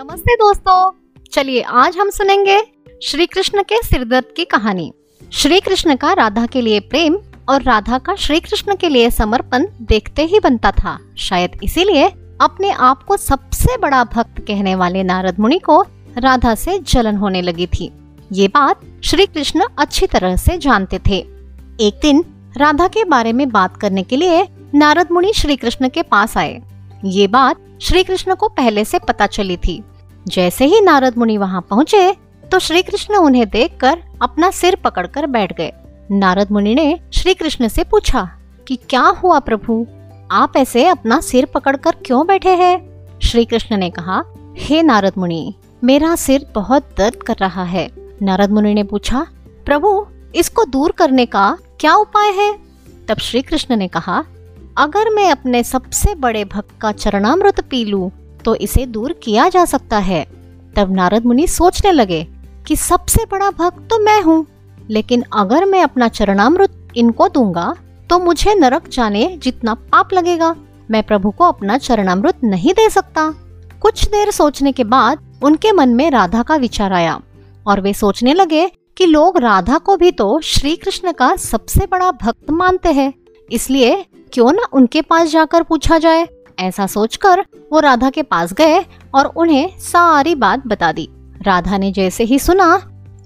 नमस्ते दोस्तों। चलिए, आज हम सुनेंगे श्री कृष्ण के सिरदर्द की कहानी। श्री कृष्ण का राधा के लिए प्रेम और राधा का श्री कृष्ण के लिए समर्पण देखते ही बनता था। शायद इसीलिए अपने आप को सबसे बड़ा भक्त कहने वाले नारद मुनि को राधा से जलन होने लगी थी। ये बात श्री कृष्ण अच्छी तरह से जानते थे। एक दिन राधा के बारे में बात करने के लिए नारद मुनि श्री कृष्ण के पास आए। ये बात श्री कृष्ण को पहले से पता चली थी। जैसे ही नारद मुनि वहाँ पहुँचे तो श्री कृष्ण उन्हें देखकर अपना सिर पकड़कर बैठ गए। नारद मुनि ने श्री कृष्ण से पूछा कि क्या हुआ प्रभु? आप ऐसे अपना सिर पकड़कर क्यों बैठे हैं? श्री कृष्ण ने कहा, हे नारद मुनि, मेरा सिर बहुत दर्द कर रहा है। नारद मुनि ने पूछा, प्रभु, इसको दूर करने का क्या उपाय है? तब श्री कृष्ण ने कहा, अगर मैं अपने सबसे बड़े भक्त का चरणामृत पी लूँ तो इसे दूर किया जा सकता है। तब नारद मुनि सोचने लगे कि सबसे बड़ा भक्त तो मैं हूँ, लेकिन अगर मैं अपना चरणामृत इनको दूँगा तो मुझे नरक जाने जितना पाप लगेगा। मैं प्रभु को अपना चरणामृत नहीं दे सकता। कुछ देर सोचने के बाद उनके मन में राधा का विचार आया और वे सोचने लगे कि लोग राधा को भी तो श्री कृष्ण का सबसे बड़ा भक्त मानते हैं। इसलिए क्यों ना उनके पास जाकर पूछा जाए? ऐसा सोचकर वो राधा के पास गए और उन्हें सारी बात बता दी। राधा ने जैसे ही सुना,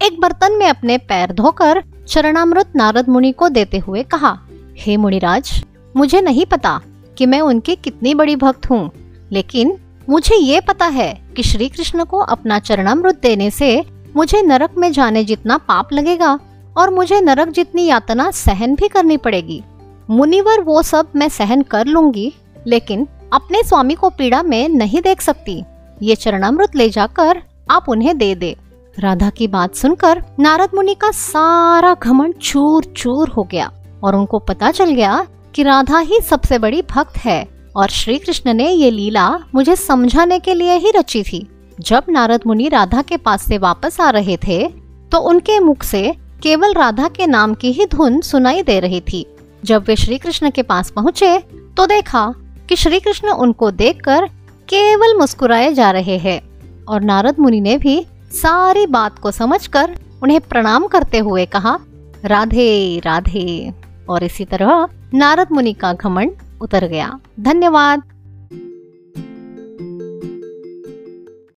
एक बर्तन में अपने पैर धोकर चरणामृत नारद मुनि को देते हुए कहा, हे मुनिराज, मुझे नहीं पता कि मैं उनकी कितनी बड़ी भक्त हूँ, लेकिन मुझे ये पता है कि श्री कृष्ण को अपना चरणामृत देने से मुझे नरक में जाने जितना पाप लगेगा और मुझे नरक जितनी यातना सहन भी करनी पड़ेगी। मुनिवर वो सब मैं सहन कर लूँगी, लेकिन अपने स्वामी को पीड़ा में नहीं देख सकती। ये चरणामृत ले जाकर आप उन्हें दे दे। राधा की बात सुनकर नारद मुनि का सारा घमंड चूर चूर हो गया और उनको पता चल गया कि राधा ही सबसे बड़ी भक्त है और श्री कृष्ण ने ये लीला मुझे समझाने के लिए ही रची थी। जब नारद मुनि राधा के पास से वापस आ रहे थे तो उनके मुख से केवल राधा के नाम की ही धुन सुनाई दे रही थी। जब वे श्री कृष्ण के पास पहुँचे तो देखा कि श्री कृष्ण उनको देखकर केवल मुस्कुराए जा रहे हैं और नारद मुनि ने भी सारी बात को समझकर उन्हें प्रणाम करते हुए कहा, राधे राधे। और इसी तरह नारद मुनि का घमंड उतर गया। धन्यवाद।